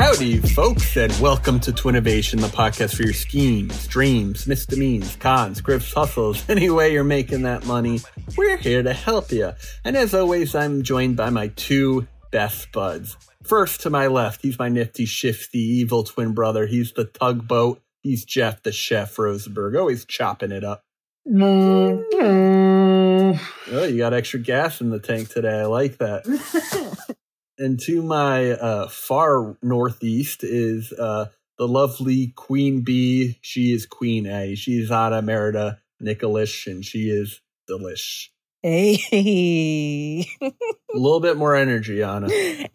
Howdy, folks, and welcome to Twinnovation, the podcast for your schemes, dreams, misdemeans, cons, grips, hustles. Any way you're making that money, we're here to help you. And as always, I'm joined by my two best buds. First to my left, he's my nifty, shifty, evil twin brother. He's the tugboat. He's Jeff, the chef Rosenberg, always chopping it up. Mm-hmm. Oh, you got extra gas in the tank today. I like that. and to my uh, far northeast is uh, the lovely Queen Bee. She is Queen A. She's Anna Merida Nicholish, and she is delish. Hey. A little bit more energy, Anna. Hey.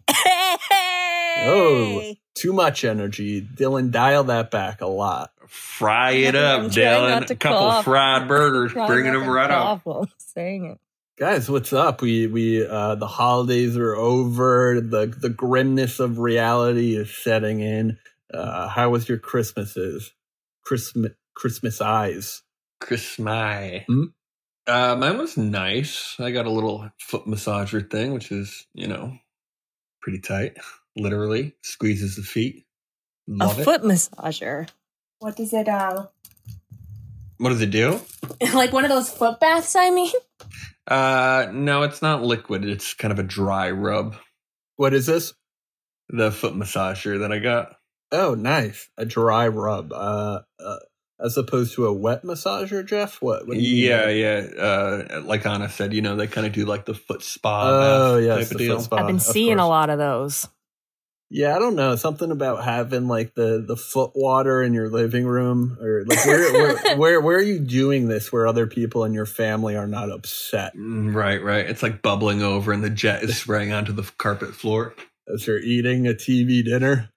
Oh, too much energy. Dylan, dial that back a lot. Fry it up, Dylan. A couple cough. fried burgers, bringing them to right up. cough saying it. Guys, what's up? We we uh the holidays are over. The the grimness of reality is setting in. Uh how was your Christmases? Christmas Christmas eyes. Chris my. Hmm? Uh, mine was nice. I got a little foot massager thing, which is, you know, pretty tight. Literally squeezes the feet. Love a it. foot massager. What does it uh What does it do? like one of those foot baths, I mean? Uh, no, it's not liquid. It's kind of a dry rub. What is this? The foot massager that I got. Oh, nice. A dry rub. Uh, uh as opposed to a wet massager, Jeff? What? what do you Yeah, mean? yeah. Uh, like Anna said, you know, they kind of do like the foot spa. Oh, bath yes, type the of deal. foot spa. I've been of seeing a lot of those. Yeah, I don't know. Something about having like the the foot water in your living room, or like where where, where where are you doing this? Where other people in your family are not upset Mm, Right, right. It's like bubbling over and the jet is spraying onto the carpet floor. as you're eating a TV dinner.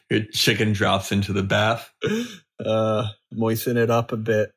Your chicken drops into the bath. uh, moisten it up a bit.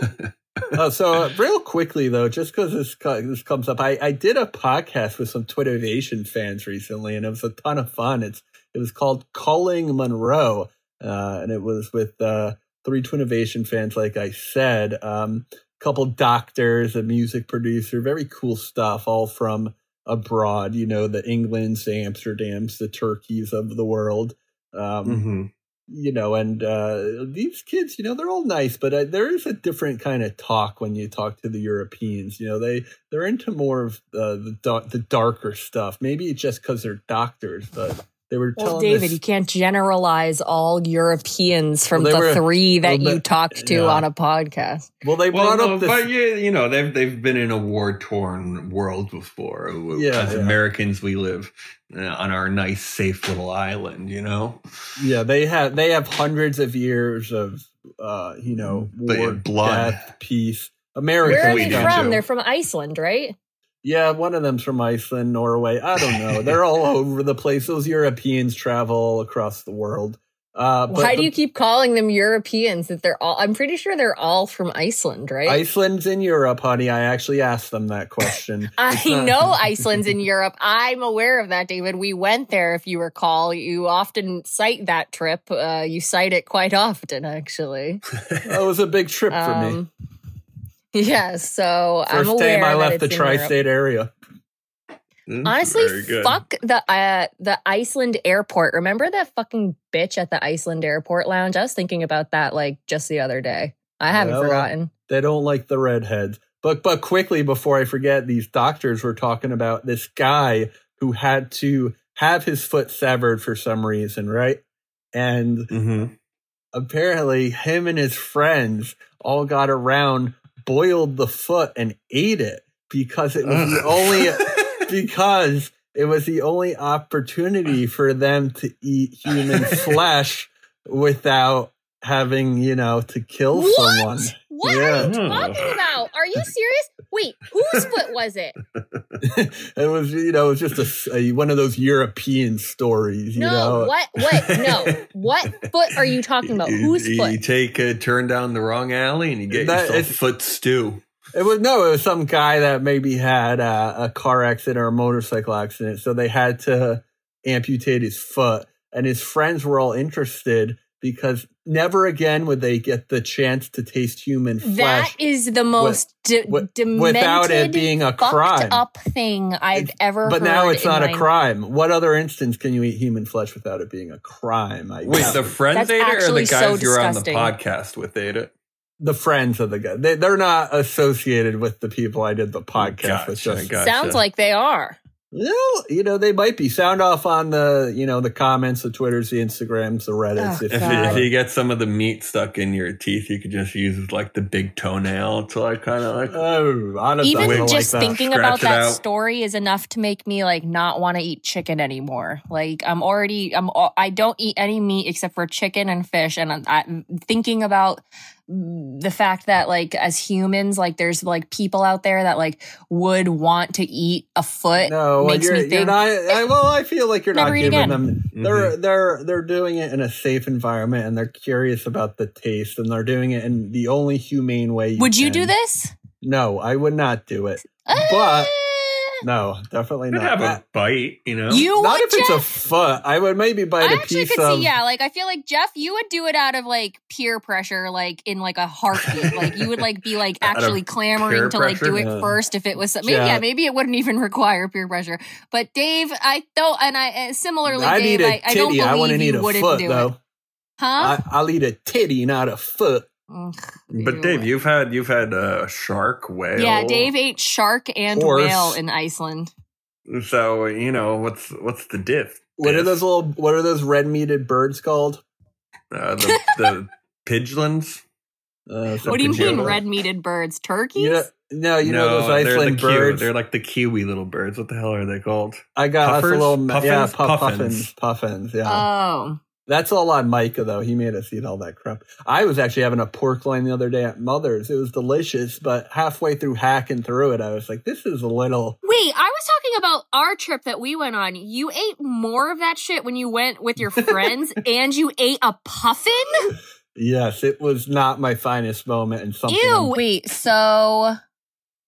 Uh, so uh, real quickly though, just because this this comes up, I, I did a podcast with some Twinnovation fans recently, and it was a ton of fun. It's it was called Calling Monroe, uh, and it was with uh, three Twinnovation fans, like I said, um, a couple doctors, a music producer, very cool stuff, all from abroad. You know, the Englands, the Amsterdams, the Turkeys of the world. Um, hmm you know, and uh, these kids, you know, they're all nice, but uh, there is a different kind of talk when you talk to the Europeans. You know, they they're into more of uh, the the darker stuff. Maybe it's just because they're doctors, but they were Well, David, this- you can't generalize all Europeans from Well, the were- three that well, you but- talked to yeah. on a podcast. well, they Well, brought no, up this. but yeah, you know they've they've been in a war torn world before. Yeah, as yeah. Americans, we live uh, on our nice, safe little island. You know, yeah, they have they have hundreds of years of uh, you know war, blood. death, peace. America, Where are they from? too. They're from Iceland, right? Yeah, one of them's from Iceland, Norway. I don't know. They're all over the place. Those Europeans travel across the world. Uh, but Why the- do you keep calling them Europeans? That they're all. I'm pretty sure they're all from Iceland, right? Iceland's in Europe, honey. I actually asked them that question. I not- know Iceland's in Europe. I'm aware of that, David. We went there, if you recall. You often cite that trip. Uh, you cite it quite often, actually. That was a big trip for me. Yeah, so I'm First aware time I left the tri-state area. Mm, Honestly, fuck the uh, the Iceland airport. Remember that fucking bitch at the Iceland airport lounge? I was thinking about that like just the other day. I haven't well, forgotten. They don't like the redheads. But but quickly before I forget, these doctors were talking about this guy who had to have his foot severed for some reason, right? And Mhm. apparently him and his friends all got around, boiled the foot and ate it because it was the only because it was the only opportunity for them to eat human flesh without having, you know, to kill What? someone. What Yeah. are you hmm. talking about? Are you serious? Wait, whose foot was it? it was, you know, it was just a, a- one of those European stories, you No, know. what? What? No, what foot are you talking about? You- Whose you, foot? You take a turn down the wrong alley and you get That- yourself foot stew. It was no, it was some guy that maybe had a, a car accident or a motorcycle accident, so they had to amputate his foot, and his friends were all interested because never again would they get the chance to taste human flesh. That is the most de- wi- demented, without it being a crime. up thing I've It's- ever. but now it's not a my- crime. What other instance can you eat human flesh without it being a crime? I Wait, the friends That's ate it, or the actually guys so you were on the podcast with ate it? the friends of the guy. They, they're not associated with the people I did the oh, podcast with. Just gotcha. Sounds like they are. Well, you know, they might be. Sound off on the, you know, the comments, the Twitters, the Instagrams, the Reddits. Oh, if If, you you- if you get some of the meat stuck in your teeth, you could just use like the big toenail to like kind of like. Oh, honestly, Even I don't just like thinking Scratch about it that story is enough to make me like not want to eat chicken anymore. Like I'm already, I'm, I don't eat any meat except for chicken and fish, and I'm, I'm thinking about the fact that like as humans, like there's like people out there that like would want to eat a foot. No, makes you're, me you're think. not. I, well, I feel like you're not giving again. them. Mm-hmm. They're they're they're doing it in a safe environment, and they're curious about the taste, and they're doing it in the only humane way. would you can. do this? No, I would not do it. But Uh, no, definitely Could not. have that. a bite, you know. you not would, if it's a foot. I would maybe bite I a actually piece could of. see, yeah. Like I feel like Jeff, you would do it out of like peer pressure, like in like a heartbeat. like you would like be like actually clamoring to like do it Yeah. first if it was maybe Yeah. yeah maybe it wouldn't even require peer pressure. But Dave, I don't, and I uh, similarly, I Dave, need a I, I don't titty. I want to believe need you a wouldn't foot do though. it, huh? I, I'll eat a titty, not a foot. Ugh, But ew. Dave, you've had you've had a shark, whale. yeah, Dave ate shark and Horse. whale in Iceland. So you know what's what's the diff? What are those little? What are those red meated birds called? Uh, the the pigeons. Uh, What do you Something mean, red meated birds? Turkeys? You know, no, you know those they're the Iceland Kiwi- birds. They're like the kiwi little birds. What the hell are they called? I got us a Puffers? little ma- yeah, puff, Puffins. puffins, puffins. Yeah, oh, that's all on Micah though. He made us eat all that crap. I was actually having a pork loin the other day at Mother's. It was delicious, but halfway through hacking through it, I was like, "This is a little." Wait, I was talking about our trip that we went on. You ate more of that shit when you went with your friends and you ate a puffin? Yes, it was not my finest moment, and something. Ew. Wait, so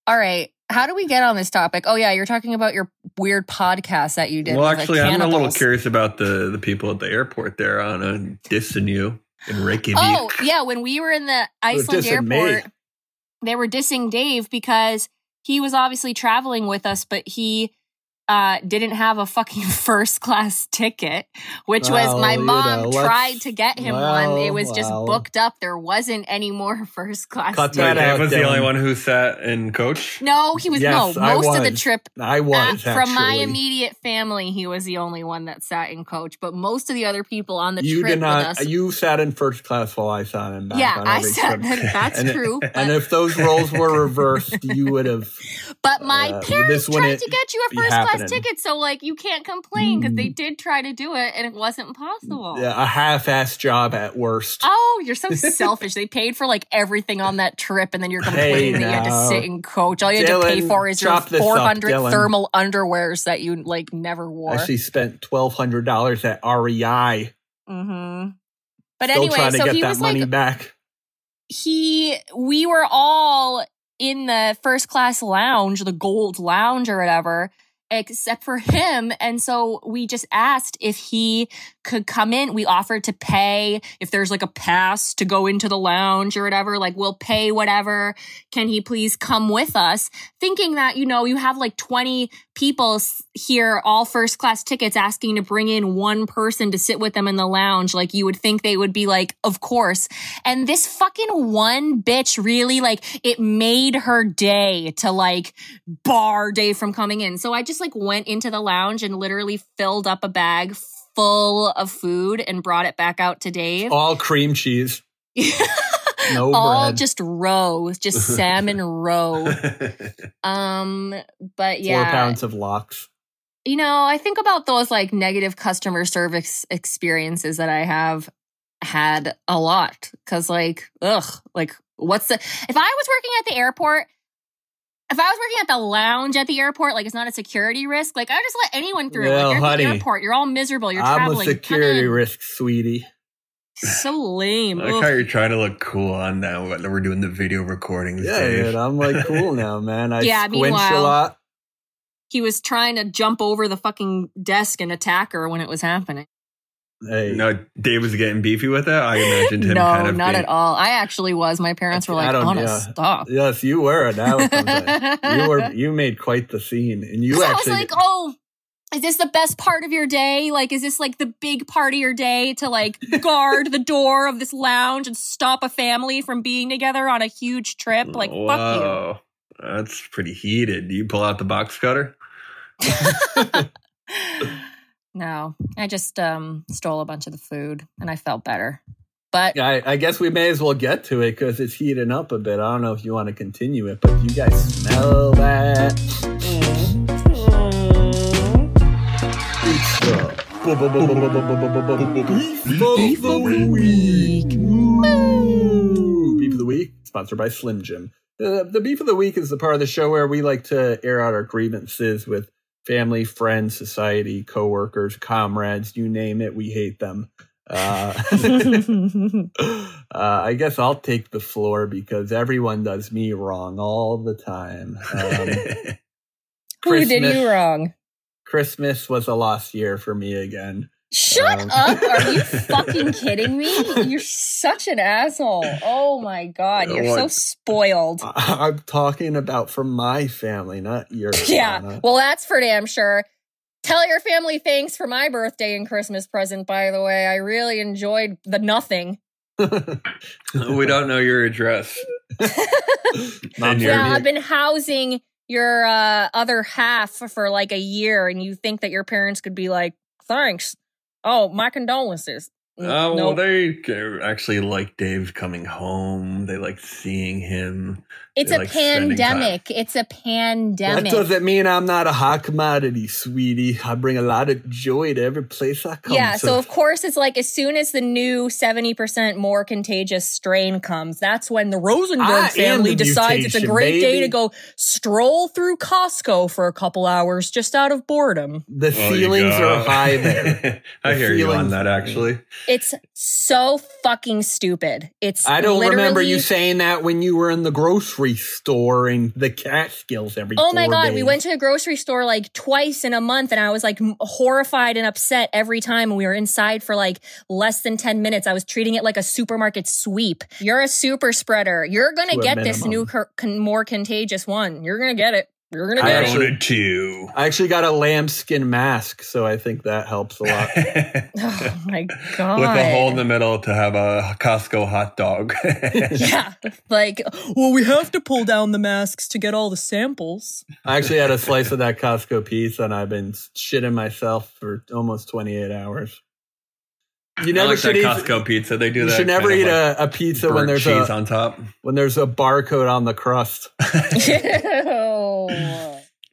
all right. How do we get on this topic? Oh yeah, you're talking about your weird podcast that you did. well, actually, I'm a little curious about the the people at the airport there on uh, dissing you in Reykjavik. Oh yeah, when we were in the Iceland dissing me. airport, they were dissing Dave because he was obviously traveling with us, but he uh didn't have a fucking first class ticket which was Well, my you mom know, tried to get him one it well, was just well. booked up there wasn't any more first class Cut So that tickets. Out, was the only one who sat in coach. no he was Yes, no I most of the trip I uh, was from my immediate family he was the only one that sat in coach but most of the other people on the you trip did not. with us You sat in first class while I sat in back. yeah on i sat trip. that's And- true but- And if those roles were reversed, you would have. But my Uh, parents tried wouldn't to get you a first class happening. ticket, so like you can't complain because they Mm. did try to do it and it wasn't possible. Yeah, a half-assed job at worst. Oh, you're so selfish. They paid for like everything on that trip, and then you're complaining that you had to sit in coach. All you had to pay for is your chop this up, 400 thermal underwears that you like never wore. I actually spent twelve hundred dollars at REI. hmm But Still anyway, so he was money like, back. he, we were all in the first class lounge, the gold lounge or whatever, except for him. And so we just asked if he could come in. We offered to pay if there's like a pass to go into the lounge or whatever, like we'll pay whatever. Can he please come with us? Thinking that, you know, you have like 20 people here, all first class tickets asking to bring in one person to sit with them in the lounge. Like you would think they would be like, of course. And this fucking one bitch really like it made her day to like bar Dave from coming in. So I just like went into the lounge and literally filled up a bag full of food and brought it back out to Dave. All cream cheese. No All bread. just roe, just salmon roe. Um, but yeah, Four pounds of lox. you know, I think about those like negative customer service experiences that I have had a lot. Cause like, ugh, like what's the, if I was working at the airport, if I was working at the lounge at the airport, like it's not a security risk, like I would just let anyone through. Well, like you're at honey, the airport, you're all miserable, you're I'm traveling. a security risk, sweetie. So lame. I like Ugh. how you're trying to look cool on now that we're doing the video recordings. Yeah, Dave. dude, I'm like cool now, man. I Yeah, squinch a meanwhile- lot. He was trying to jump over the fucking desk and attack her when it was happening. Hey, No, Dave was getting beefy with it. I imagined him no, kind of not being, at all. I actually was. My parents were like, don't- "Honest, yeah. stop." yes, you were. Now it you were. You made quite the scene, and you So I was actually. like, "Oh, is this the best part of your day? Like, is this like the big part of your day to like guard the door of this lounge and stop a family from being together on a huge trip? Like, fuck Whoa, That's pretty heated. Do you pull out the box cutter? No, I just um, stole a bunch of the food and I felt better. But I, I guess we may as well get to it because it's heating up a bit. I don't know if you want to continue it, but you guys smell that? Beef of the week. Beef of the week, sponsored by Slim Jim. Uh, the beef of the week is the part of the show where we like to air out our grievances with family, friends, society, coworkers, comrades, you name it. We hate them. Uh, uh, I guess I'll take the floor because everyone does me wrong all the time. Um, who did you wrong? Christmas was a lost year for me again. Shut Um, up. Are you fucking kidding me? You're such an asshole. Oh my god, you're so spoiled. I- I'm talking about from my family, not yours. Yeah. Donna. Well, that's for damn sure. Tell your family thanks for my birthday and Christmas present, by the way. I really enjoyed the nothing. we don't know your address. Mom Yeah, me a- I've been housing your uh, other half for like a year, and you think that your parents could be like, thanks. Oh, my condolences. Oh, well, nope. they actually like Dave coming home. They like seeing him. It's a like pandemic. It's a that pandemic. doesn't mean I'm not a hot commodity, sweetie. I bring a lot of joy to every place I come. Yeah, so of course it's like as soon as the new 70% more contagious strain comes, that's when the Rosenberg am family the decides it's a mutation, great day to go stroll through Costco for a couple hours just out of boredom. the Oh, you ceilings are high there. I The hear you on that actually. It's so fucking stupid. It's I don't remember you saying that when you were in the grocery store in the Catskills every. Oh my god, we went to the grocery store like twice in a month and I was like horrified and upset every time and we were inside for like less than 10 minutes. I was treating it like a supermarket sweep. You're a super spreader. You're going To to get this new cur- con- more contagious one. You're going to get it. You're going to I get actually- it. Wanted to. I actually got a lambskin mask, so I think that helps a lot. Oh my god. With a hole in the middle to have a Costco hot dog. yeah. Like, well, we have to pull down the masks to get all the samples. I actually had a slice of that Costco piece, and I've been shitting myself for almost 28 hours. You I never like should that eat. Costco pizza. They do You that. should never eat like a, a pizza when there's cheese a on top. when there's a barcode on the crust.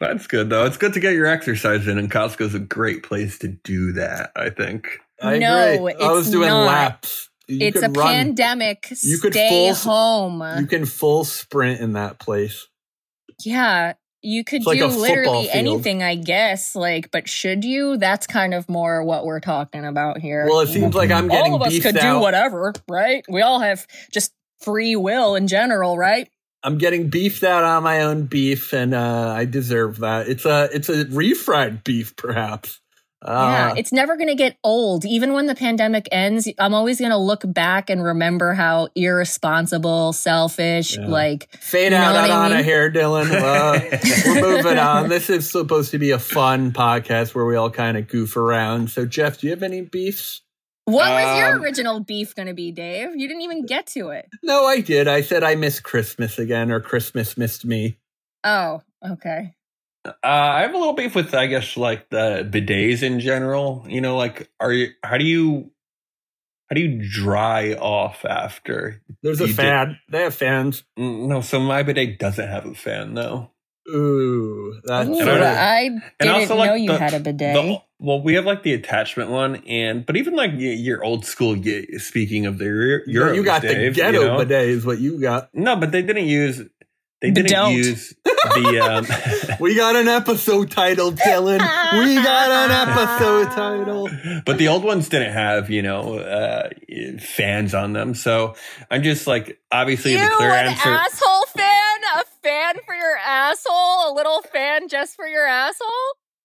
Ew. That's good though. It's good to get your exercise in, and Costco's a great place to do that. I think. I No, agree. I was it's doing not. laps. You it's a run. pandemic. You could Stay full- home. You can full sprint in that place. Yeah, you could It's do a football literally anything, I guess. Like, but should you? That's kind of more what we're talking about here. Well, it seems like I'm getting all of us could out. do whatever, right? We all have just free will in general, right? I'm getting beefed out on my own beef, and uh, I deserve that. It's a it's a refried beef, perhaps. yeah, Uh, it's never going to get old. Even when the pandemic ends, I'm always going to look back and remember how irresponsible, selfish, Yeah. like fade out what I on a mean? hair, Dylan. Uh, we're moving on. This is supposed to be a fun podcast where we all kind of goof around. So, Jeff, do you have any beefs? What was your Um, original beef going to be, Dave? You didn't even get to it. No, I did. I said I miss Christmas again, or Christmas missed me. Oh, okay. Uh, I have a little beef with, I guess, like the bidets in general. You know, like, are you? How do you? How do you dry off after? There's a You did- fan. They have fans. No, so my bidet doesn't have a fan though. Ooh, that's Ooh, And I don't- I didn't also, like, know you the- had a bidet. The- well, we have like the attachment one, and but even like your old school. Speaking of the Euro- you got the ghetto you know? bidet, is what you got. No, but they didn't use. they didn't Don't. use the um, We got an episode title, Dylan. We got an episode title. but the old ones didn't have you know uh, fans on them. So I'm just like obviously You, the clear an answer. asshole fan? A fan for your asshole? A little fan just for your asshole?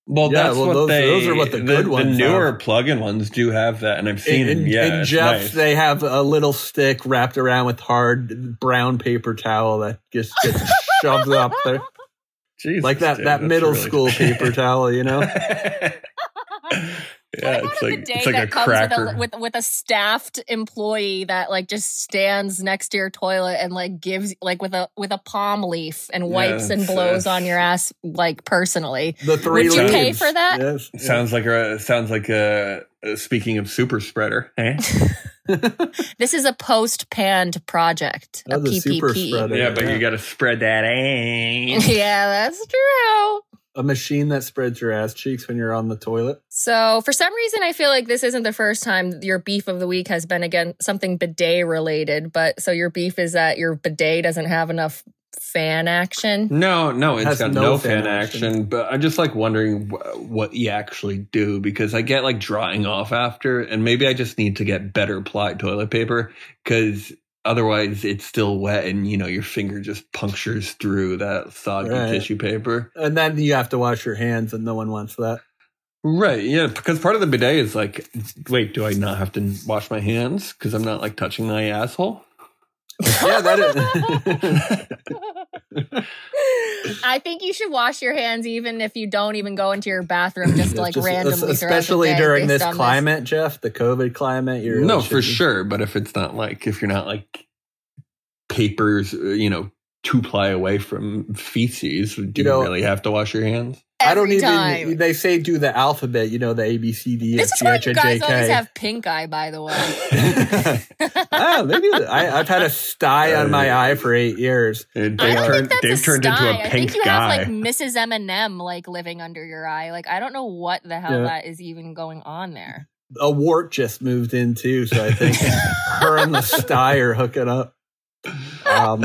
Well, Yeah, that's well, what those- they. those are what the good ones The newer have. plug-in ones do have that, and I've seen in, them. Yeah, in it's Jeff's, nice. they have a little stick wrapped around with hard brown paper towel that just gets shoved up there, Jesus, like that dude, that middle really- school paper towel, you know. yeah, what about it's a like it's like that a comes cracker. with a with, with a staffed employee that like just stands next to your toilet and like gives like with a with a palm leaf and wipes and blows yes. on your ass like personally. The three Would you pay for that? Yes. sounds like a sounds like a, a speaking of super spreader. Eh? This is a post panned project, a Oh, the super PPP. spreader. yeah, but Yeah. you got to spread that ass. yeah, that's true. A machine that spreads your ass cheeks when you're on the toilet. So, for some reason, I feel like this isn't the first time your beef of the week has been again something bidet related. But so your beef is that your bidet doesn't have enough fan action. No, no, it's Has got no no, fan fan, action. action. But I'm just like wondering wh- what you actually do because I get like drying off after, and maybe I just need to get better ply toilet paper because otherwise it's still wet and you know your finger just punctures through that soggy Right. tissue paper. And then you have to wash your hands, and no one wants that. Right, yeah, because part of the bidet is like, wait, do I not have to wash my hands because I'm not like touching my asshole? Yeah, that is. I think you should wash your hands even if you don't even go into your bathroom, just like Just- randomly, throughout the especially day during this on climate, Jeff, the COVID climate. You're no, should for sure. But if it's not like if you're not like papers, uh, you know, two ply away from feces, do you, know- really have to wash your hands? I don't even. time. They say do the alphabet. You know the A B C D This F is why H you guys J always have pink eye, by the way. ah, maybe I, I've had a sty on my eye for eight years. And I don't turned, think that's they've a turned into sty. a I pink think you guy. have like Mrs. M&M like living under your eye. Like I don't know what the hell Yeah. that is even going on there. A wart just moved in too, so I think her and the sty are hooking up. Um,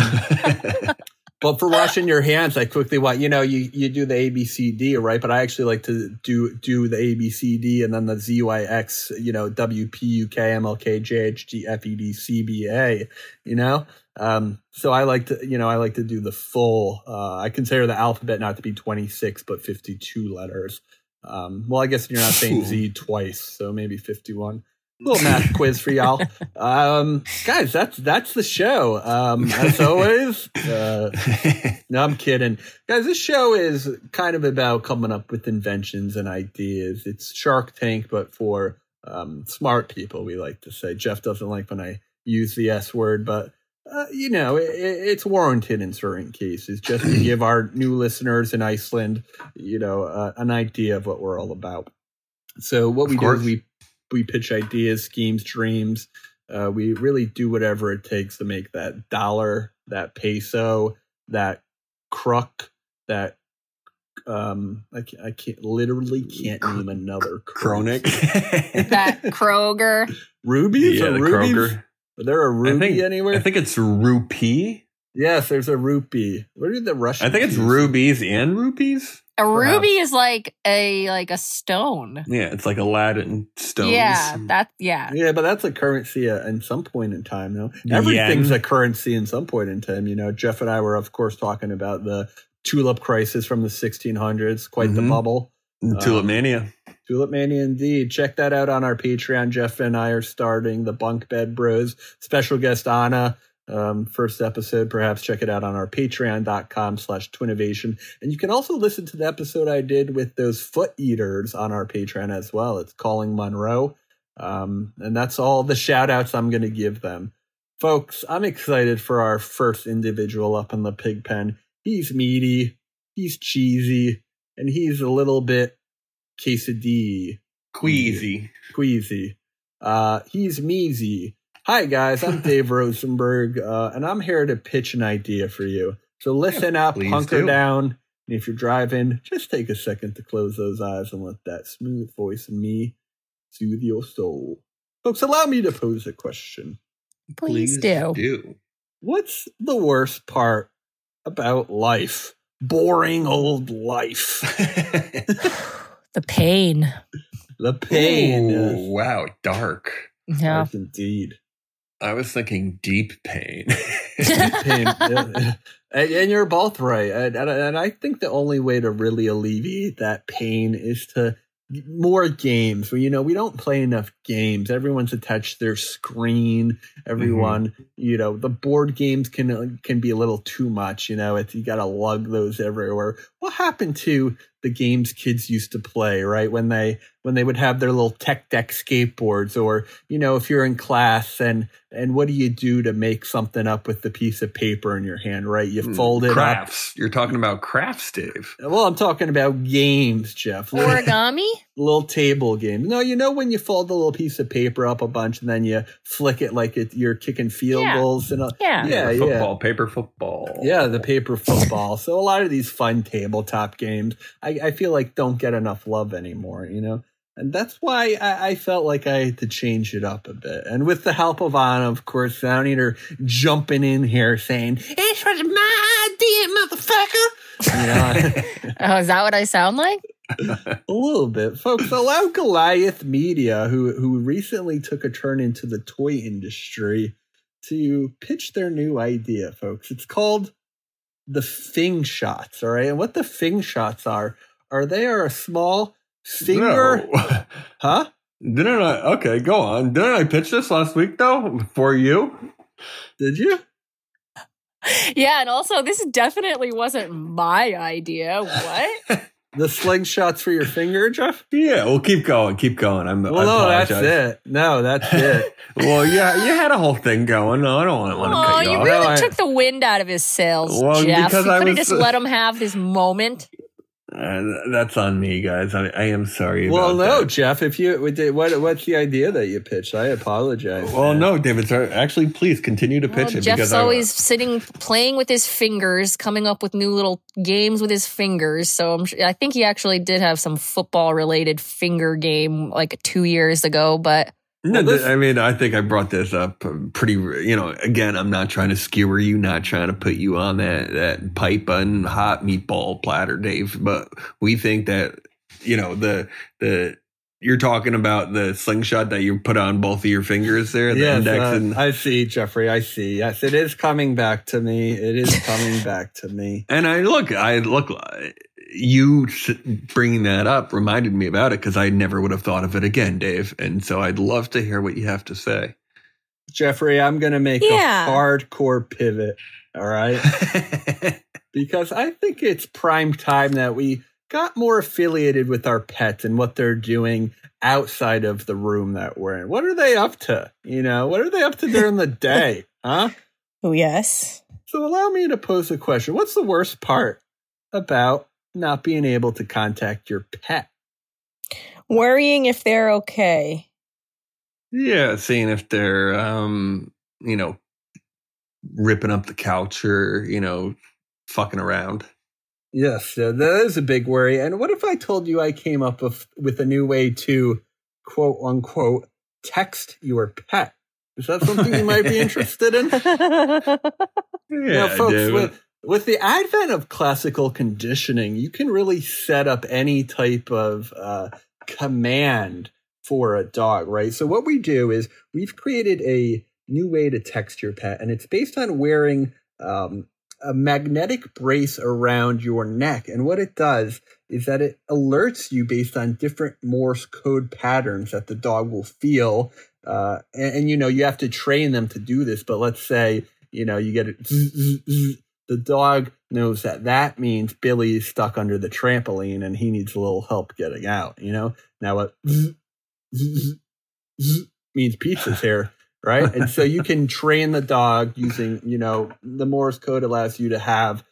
but for washing your hands, I quickly want you know you you do the A B C D right, but I actually like to do do the A B C D and then the Z Y X you know W P U K M L K J H G F E D C B A you know. Um, so I like to you know I like to do the full. Uh, I consider the alphabet not to be twenty six but fifty two letters. Um, well, I guess you're not saying Z twice, so maybe fifty one little math quiz for y'all. Um, guys, that's that's the show. Um, as always, uh, no, I'm kidding, guys. This show is kind of about coming up with inventions and ideas. It's Shark Tank, but for um, smart people. We like to say. Jeff doesn't like when I use the S word, but uh, you know, it, it's warranted in certain cases, just to give our new listeners in Iceland, you know, uh, an idea of what we're all about. So what Of we course. do is we we pitch ideas, schemes, dreams. Uh, we really do whatever it takes to make that dollar, that peso, that crook, that um, I can't, I can't literally can't name another Chronic. That Kroger. rubies. yeah, Are the rubies? Kroger. Are there a I ruby think, anywhere? I think it's rupee. Yes, there's a rupee. What are the Russian? I think it's use? rubies and rupees. A ruby is like a like a stone. Yeah, it's like Aladdin stones. Yeah, that yeah. Yeah, but that's a currency at, in some point in time, though. Everything's Yen. a currency in some point in time. You know, Jeff and I were, of course, talking about the tulip crisis from the 1600s, quite the Mhm. bubble. Tulip Um, mania. Tulip Mania, indeed. Check that out on our Patreon. Jeff and I are starting the Bunk Bed Bros. Special guest Anna. Um, first episode, perhaps check it out on our patreon.com slash twinnovation. And you can also listen to the episode I did with those foot eaters on our Patreon as well. It's Calling Monroe. Um, and that's all the shout outs I'm going to give them. Folks, I'm excited for our first individual up in the pig pen. He's meaty, he's cheesy, and he's a little bit quesadilla Queasy. queasy. Uh, he's Measy. Hi guys, I'm Dave Rosenberg, uh, and I'm here to pitch an idea for you. So listen up, hunker do. down, and if you're driving, just take a second to close those eyes and let that smooth voice in me soothe your soul. Folks, allow me to pose a question. Please, do. do. What's the worst part about life. Boring old life. The pain. The pain. Ooh, wow, dark. Yeah. Yes, indeed. I was thinking deep pain. pain. And, and you're both right. And, and, and I think the only way to really alleviate that pain is to more games. Well, you know, we don't play enough games. Everyone's attached to their screen. Everyone, mm-hmm. you know, the board games can can be a little too much. You know, it's you got to lug those everywhere. What happened to the games kids used to play, right? When they when they would have their little tech deck skateboards, or you know, if you're in class and and what do you do to make something up with the piece of paper in your hand, right? You hmm, fold it up. crafts. You're talking about crafts, Dave. Well, I'm talking about games, Jeff. Origami? little table game No, you know when you fold the little piece of paper up a bunch and then you flick it like it, you're kicking field Yeah. goals and all. Yeah. yeah, yeah. football, paper football. Yeah, the paper football. so a lot of these fun tabletop games, I, I feel like don't get enough love anymore, you know? And that's why I, I felt like I had to change it up a bit. And with the help of Anna, of course, Soundeater jumping in here saying, It was my idea, motherfucker. You know, Oh, is that what I sound like? a little bit. Folks, allow Goliath Media, who, who recently took a turn into the toy industry, to pitch their new idea, folks. It's called the Fing Shots, all right? And what the Fing Shots are, are they are a small finger, No. huh? Didn't I? Okay, go on. Didn't I pitch this last week though for you? Did you? Yeah, and also this definitely wasn't my idea. What? The slingshots for your finger, Jeff? Yeah, well, keep going, keep going. I'm. Well, I no, that's it. No, that's it. Well, yeah, you had a whole thing going. No, I don't want, want to Oh, cut you you off. really No, I- took the wind out of his sails, Well, Jeff. because you I could have was- just let him have this moment. Uh, that's on me, guys. I, I am sorry. well, no, that. Jeff. If you what, what's the idea that you pitched? I apologize. Well, man. no, David. Sorry. Actually, please continue to pitch Well, it Jeff's because I- always sitting, playing with his fingers, coming up with new little games with his fingers. So I'm, I think he actually did have some football-related finger game like two years ago. But No, this- I mean, I think I brought this up pretty. You know, again, I'm not trying to skewer you, not trying to put you on that that pipe and hot meatball platter, Dave. But we think that you know the the you're talking about the slingshot that you put on both of your fingers there, the Yes, index uh, and I see, Jeffrey. I see. Yes, it is coming back to me. It is coming back to me. And I look, I look, you bringing that up reminded me about it because I never would have thought of it again, Dave. And so I'd love to hear what you have to say. Jeffrey, I'm going to make Yeah. a hardcore pivot. All right. because I think it's prime time that we got more affiliated with our pets and what they're doing outside of the room that we're in. What are they up to? You know, what are they up to during the day? Huh? Oh, yes. So allow me to pose a question. What's the worst part about not being able to contact your pet? Worrying if they're okay. yeah, seeing if they're, um, you know, ripping up the couch or, you know, fucking around. Yes, uh, that is a big worry. And what if I told you I came up with, with a new way to quote unquote text your pet? Is that something you might be interested in? Yeah, now, folks, David. with, with the advent of classical conditioning, you can really set up any type of uh, command for a dog, right? So, what we do is we've created a new way to text your pet, and it's based on wearing um, a magnetic brace around your neck. And what it does is that it alerts you based on different Morse code patterns that the dog will feel. Uh, and, and, you know, you have to train them to do this, but let's say, you know, you get it. The dog knows that that means Billy is stuck under the trampoline and he needs a little help getting out, you know? Now, what zzz, zzz, zzz means pizza's here right? And so you can train the dog using, you know, the Morse code allows you to have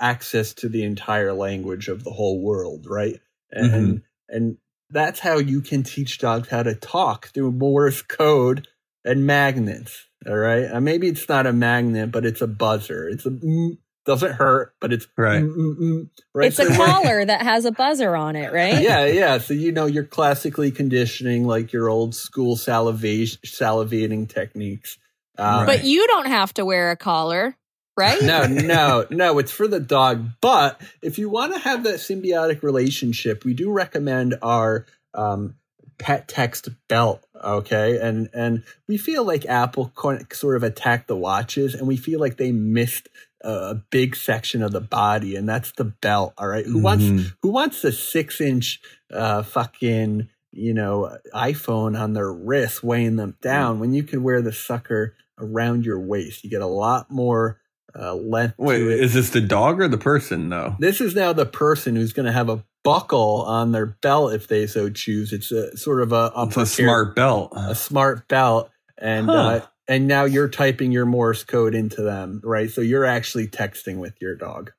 access to the entire language of the whole world, right? And mm-hmm. and that's how you can teach dogs how to talk through Morse code and magnets. All right, uh, maybe it's not a magnet, but it's a buzzer. It's a mm, doesn't hurt, but it's Right. mm, mm, mm, right. It's a So when- collar that has a buzzer on it, right? yeah, yeah. So you know you're classically conditioning like your old school salivation, salivating techniques. Um, but you don't have to wear a collar, right? no, no, no, it's for the dog. But if you want to have that symbiotic relationship, we do recommend our um, pet text belt. Okay. And, and we feel like Apple sort of attacked the watches and we feel like they missed a, big section of the body and that's the belt. All right. Who wants, Mhm. who wants a six inch, uh, fucking, you know, iPhone on their wrist weighing them down when you can wear the sucker around your waist? You get a lot more uh, length Wait, is this the dog or the person though? This is now the person who's going to have a buckle on their belt if they so choose. It's a sort of a, It's a smart belt. a smart belt, and Huh. uh, and now you're typing your Morse code into them, right? So you're actually texting with your dog.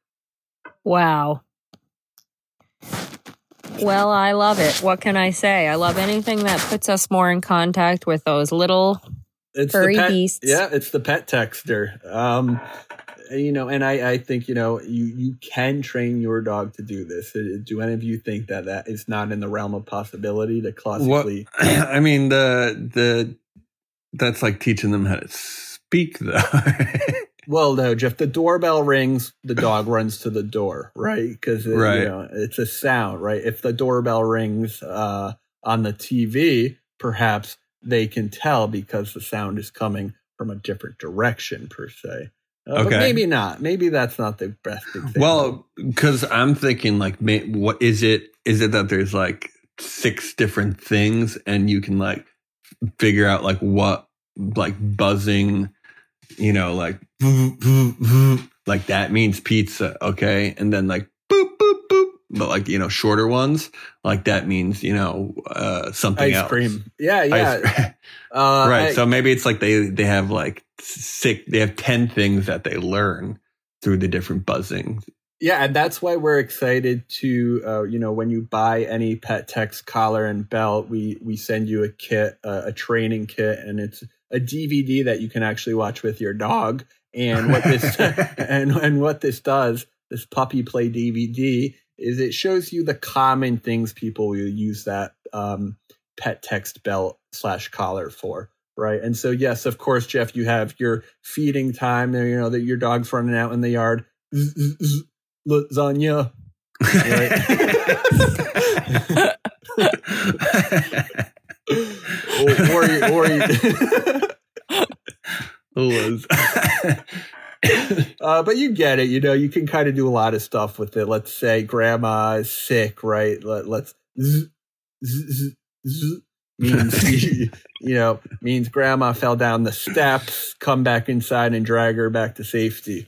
Wow. Well, I love it. What can I say? I love anything that puts us more in contact with those little It's Furry the pet, beasts. Yeah, it's the pet texter. Um, you know, and I, I think you know you you can train your dog to do this. Uh, Do any of you think that that is not in the realm of possibility to classically? I mean, the the that's like teaching them how to speak, though. Well, no, Jeff. The doorbell rings, the dog runs to the door, right? Because Right. you know, it's a sound, right? If the doorbell rings uh, on the TV, perhaps they can tell because the sound is coming from a different direction, per se. Uh, Okay. maybe not. Maybe that's not the best example. well, because I'm thinking, like, may, what is it? Is it that there's like six different things, and you can like figure out like what like buzzing, you know, like like that means pizza, okay, and then like but like you know shorter ones, like that means you know uh something ice else. cream. Yeah, yeah. Uh, right. I- so maybe it's like they they have like six, they have ten things that they learn through the different buzzings. Yeah, and that's why we're excited to, uh, you know, when you buy any pet text collar and belt, we we send you a kit, uh, a training kit, and it's a DVD that you can actually watch with your dog. And what this and and what this does, this puppy play DVD, is it shows you the common things people will use that um, pet text belt slash collar for. Right. And so, yes, of course, Jeff, you have your feeding time there, you know, that your dog's running out in the yard. Lasagna. Or, or, or Was. uh, but you get it. You know, you can kind of do a lot of stuff with it. Let's say grandma is sick, right? Let, let's zzz, zzz, zzz, means you know means grandma fell down the steps. Come back inside and drag her back to safety.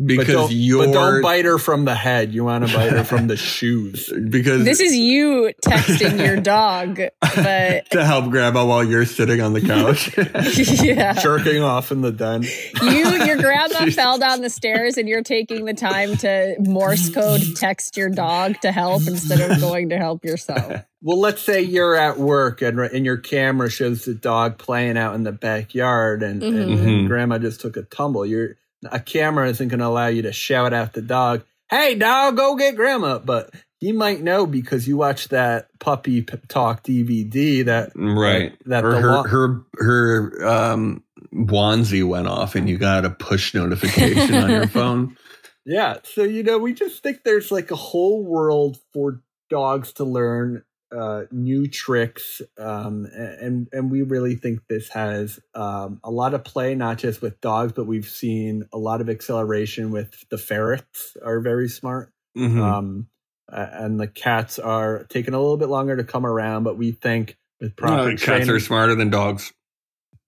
But because you're but don't bite her from the head. You want to bite her from the shoes. because This is you texting your dog, but to help grandma while you're sitting on the couch. yeah. jerking off in the den. You your grandma fell down the stairs and you're taking the time to Morse code text your dog to help instead of going to help yourself. Well, let's say you're at work and, and your camera shows the dog playing out in the backyard, and, and, and Mhm. grandma just took a tumble. You're a camera isn't going to allow you to shout at the dog, "Hey, dog, go get grandma!" But he might know because you watched that puppy p- talk DVD that right. that or the her lo- her her um onesie went off and you got a push notification on your phone. Yeah. So, you know, we just think there's like a whole world for dogs to learn uh, new tricks. Um, and, and we really think this has um, a lot of play, not just with dogs, but we've seen a lot of acceleration with the ferrets are very smart. Mhm. Um, and the cats are taking a little bit longer to come around, but we think with proper No, cats training, are smarter than dogs.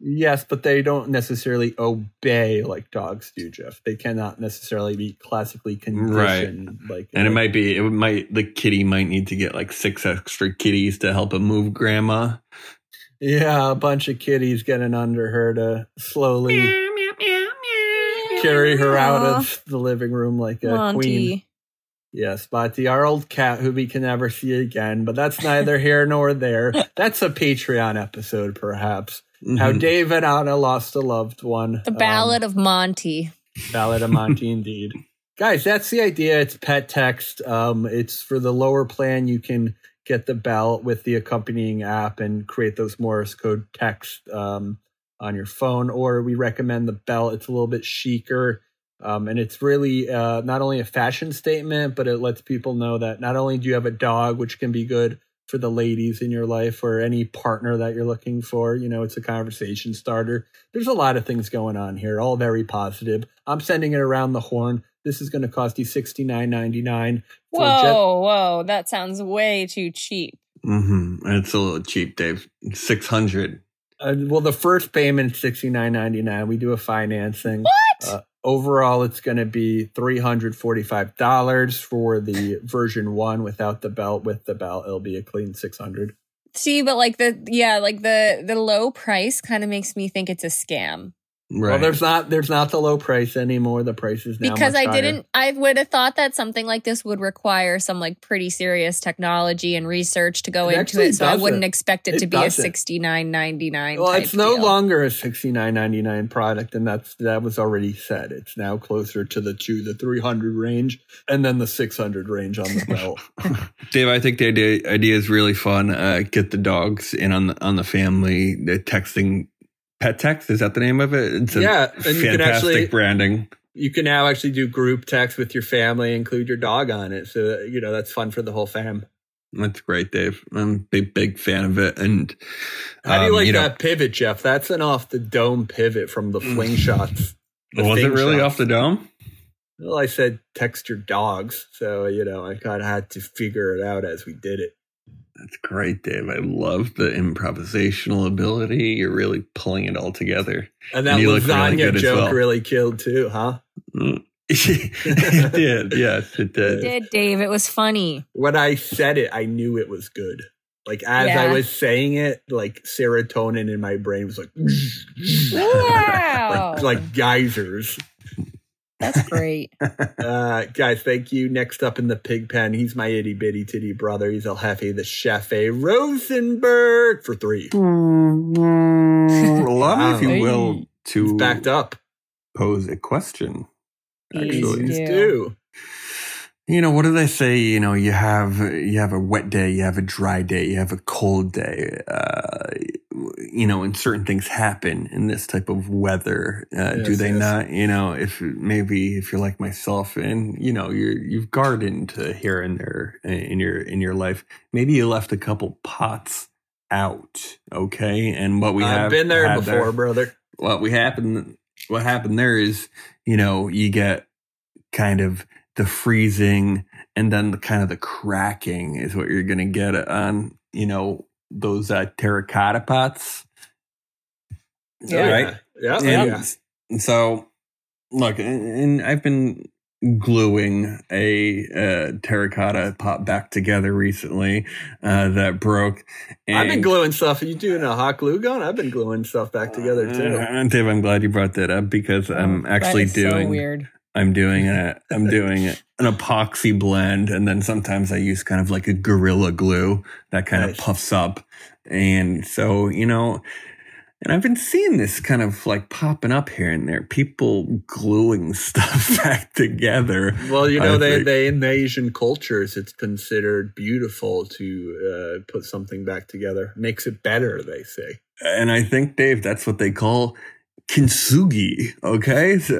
Yes, but they don't necessarily obey like dogs do, Jeff. They cannot necessarily be classically conditioned like And it might be it might the kitty might need to get like six extra kitties to help him move grandma. Yeah, a bunch of kitties getting under her to slowly carry her out of the living room like a queen. Monty. Yes, Monty, our old cat who we can never see again, but that's neither here nor there. That's a Patreon episode, perhaps. How Mhm. Dave and Anna lost a loved one. The Um, Ballad of Monty. Ballad of Monty, indeed. Guys, that's the idea. It's pet text. Um, it's for the lower plan. You can get the belt with the accompanying app and create those Morse code text um, on your phone. Or we recommend the belt. It's a little bit chicer. Um, and it's really uh, not only a fashion statement, but it lets people know that not only do you have a dog, which can be good for the ladies in your life or any partner that you're looking for, you know, it's a conversation starter. There's a lot of things going on here, all very positive. I'm sending it around the horn. This is going to cost you sixty nine ninety nine. Whoa, whoa, that sounds way too cheap. Mm-hmm. It's a little cheap, Dave. Six hundred. Uh, well, the first payment sixty nine ninety nine. We do a financing. What? Uh, overall, it's going to be three hundred forty five dollars for the version one without the belt. With the belt, it'll be a clean six hundred. See, but like the yeah, like the the low price kind of makes me think it's a scam. Right. Well, there's not there's not the low price anymore. The price is now because much I higher. didn't I would have thought that something like this would require some like pretty serious technology and research to go It into it. So I wouldn't doesn't. expect it, It to be a doesn't. sixty nine ninety nine. Well, it's no longer a sixty nine ninety nine product, and that's that was already said. It's now closer to the two the three hundred range, and then the six hundred range on the belt. Dave, I think the idea, idea is really fun. Uh, get the dogs in on the on the family. The texting pet text is that the name of it? It's Yeah, and you can fantastic actually- branding. you can now actually do group text with your family, include your dog on it. So you know that's fun for the whole fam. That's great, Dave. I'm a big big fan of it. And How do you um, like know, that pivot, Jeff? That's an off the dome pivot from the fling shots. the Was it really shots. off the dome? Well, I said text your dogs, so you know I kind of had to figure it out as we did it. That's great, Dave. I love the improvisational ability. You're really pulling it all together. And that And you look really lasagna joke well. really killed too, huh? Mm. it did. Yes, it did. It did Dave? It was funny. when I said it, I knew it was good. Like as I was saying it, like serotonin in my brain was like, Wow, like, like geysers. That's great. Uh, guys, thank you. Next up in the pig pen, he's my itty bitty titty brother. He's El Jefe, the Chef A. Rosenberg for three. Allow me, if you Wow. will, He's to backed up. pose a question. Actually, He's do. you know what do they say? You know, you have you have a wet day, you have a dry day, you have a cold day. Uh, you know, and certain things happen in this type of weather. Uh, do they yes. not? You know, if maybe if you're like myself, and you know, you're you've gardened here and there in your in your life. Maybe you left a couple pots out. Okay, and what we have I've been there before, brother. what we happened what happened there is you know you get kind of the freezing and then the kind of the cracking is what you're gonna get on you know those uh, terracotta pots Yeah. right Yeah. and, yeah. so look and, and i've been gluing a uh, terracotta pot back together recently uh, that broke and I've been gluing stuff. Are you doing a hot glue gun? I've been gluing stuff back together too. Uh, Dave, I'm glad you brought that up because I'm actually Oh, That is so doing weird. I'm doing a I'm doing a, an epoxy blend, and then sometimes I use kind of like a gorilla glue that kind Nice. of puffs up, and so you know. And I've been seeing this kind of like popping up here and there. People gluing stuff back together. Well, you know, I they, think- they in the Asian cultures, it's considered beautiful to uh, put something back together. Makes it better, they say. And I think, Dave, that's what they call kintsugi. Okay. So,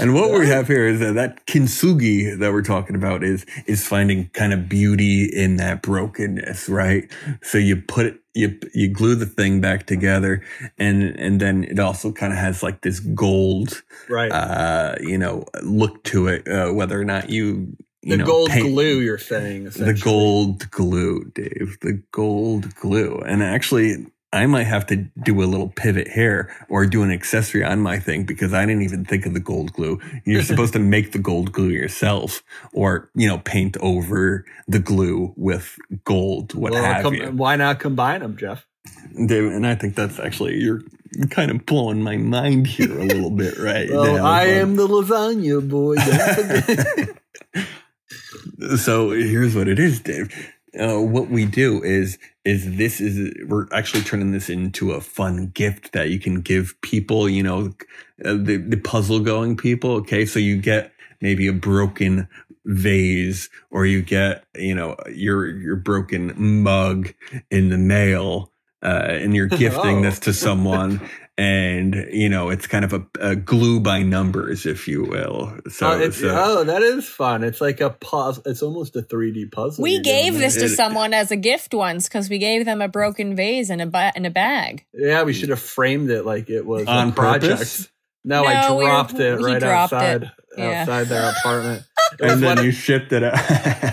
and what we have here is that, that kintsugi that we're talking about is, is finding kind of beauty in that brokenness, right? So you put it, you, you glue the thing back together and, and then it also kind of has like this gold, Right. uh, you know, look to it, uh, whether or not you, you the know, gold paint- glue, you're saying. the gold glue, Dave. The gold glue. And actually, I might have to do a little pivot here or do an accessory on my thing because I didn't even think of the gold glue. You're supposed to make the gold glue yourself or, you know, paint over the glue with gold, what Well, have com- you. Why not combine them, Jeff? Dave, and I think that's actually, you're kind of blowing my mind here a little bit, right? Well, now, I am the lasagna boy. So here's what it is, Dave. Uh, what we do is is this is we're actually turning this into a fun gift that you can give people. You know, uh, the the puzzle going people. Okay, so you get maybe a broken vase or you get you know your your broken mug in the mail uh, and you're gifting Oh. this to someone, and you know it's kind of a, a glue by numbers, if you will. So, oh, it's, so- oh, that is fun. It's like a puzzle. It's almost a 3D puzzle. we gave this to It- someone as a gift once because we gave them a broken vase and a ba- in a bag. Yeah, we should have framed it like it was On a project. purpose? No, I No, we were- dropped it right dropped it. outside Yeah. outside their apartment. It was and then you shipped it out.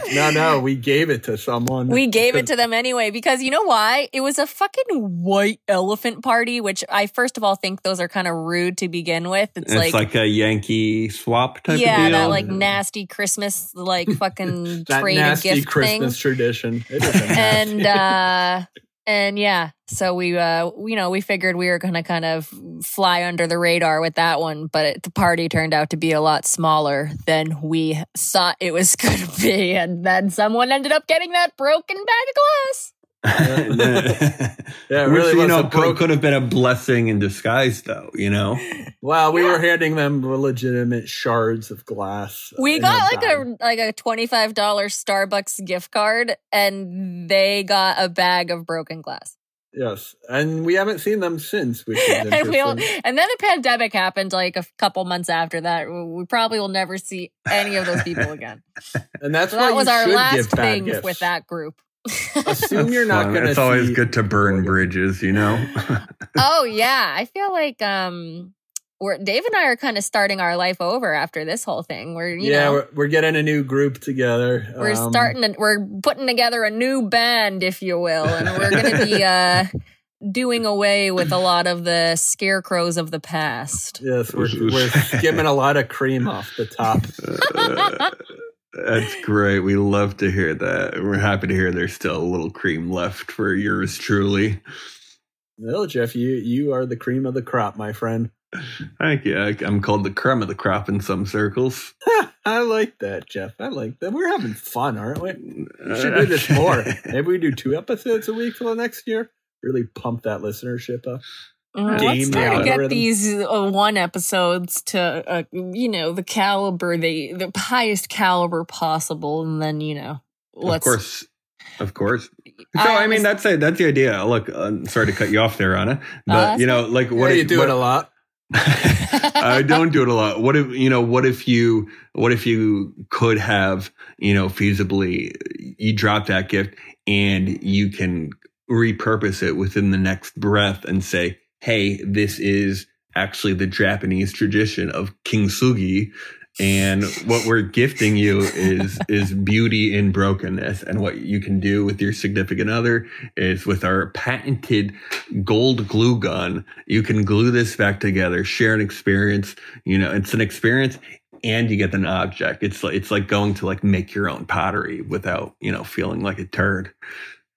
no, no, we gave it to someone. We gave it to them anyway because you know why? It was a fucking white elephant party, which I first of all think those are kind of rude to begin with. It's, It's like, a Yankee swap type yeah, of deal. that like nasty Christmas like fucking that trade nasty gift Christmas thing. tradition. It is and uh and yeah so we uh you know we figured we were gonna kind of fly under the radar with that one but it, the party turned out to be a lot smaller than we thought it was gonna be. And then someone ended up getting that broken bag of glass yeah, it Which, really you know a could, broken. could have been a blessing in disguise, though. You know, well, we were handing them legitimate shards of glass. Uh, we in got like bag. a like a $25 starbucks gift card and they got a bag of broken glass yes, and we haven't seen them since, which is and, we all, and then the pandemic happened like a couple months after that we probably will never see any of those people again And that's So why that was you our last thing gifts. with that group. Assume you're not going to. It's always good to burn bridges. You know. oh yeah, I feel like um, we're Dave and I are kind of starting our life over after this whole thing. We're you yeah, know we're, we're getting a new group together. we're Um, starting to, we're putting together a new band, if you will, and we're gonna be uh doing away with a lot of the scarecrows of the past. Yes, we're, we're skimming a lot of cream off the top. That's great. We love to hear that. We're happy to hear there's still a little cream left for yours truly. Well, Jeff, you you are the cream of the crop, my friend. Thank you. I- I'm called the creme of the crop in some circles. I like that, Jeff. I like that. We're having fun, aren't we? We should do this more. Maybe we do two episodes a week for the next year. Really pump that listenership up. Uh, Game let's try to get these uh, one episodes to uh, you know the caliber they the highest caliber possible, and then you know let's of course. Of course. So I I, mean was- that's it. That's the idea. Look, uh, sorry to cut you off there, Ana, but that's you know, like What what are you doing what- a lot? I don't do it a lot. What if you know? What if you? What if you could have you know feasibly you drop that gift and you can repurpose it within the next breath and say, "Hey, this is actually the Japanese tradition of kintsugi." And what we're gifting you is is beauty in brokenness, and what you can do with your significant other is with our patented gold glue gun. You can glue this back together, share an experience. You know, it's an experience and you get an object. It's like, it's like going to like make your own pottery without, you know, feeling like a turd.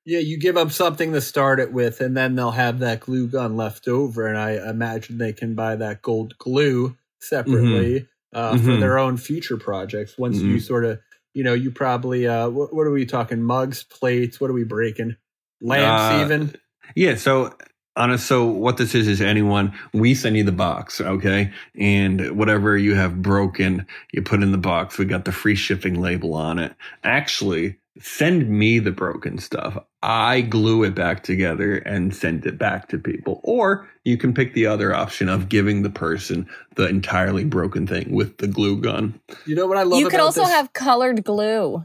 Yeah, you give them something to start it with, and then they'll have that glue gun left over. And I imagine they can buy that gold glue separately uh, for Mhm. their own future projects. Once you Mhm. sort of, you know, you probably, uh, what, what are we talking? Mugs, plates? What are we breaking? Lamps, Uh, even? Yeah. So, honest, so what this is is anyone, we send you the box, okay? And whatever you have broken, you put in the box. We got the free shipping label on it. Actually, send me the broken stuff. I glue it back together and send it back to people. Or you can pick the other option of giving the person the entirely broken thing with the glue gun. You know what I love you could also this? have colored glue.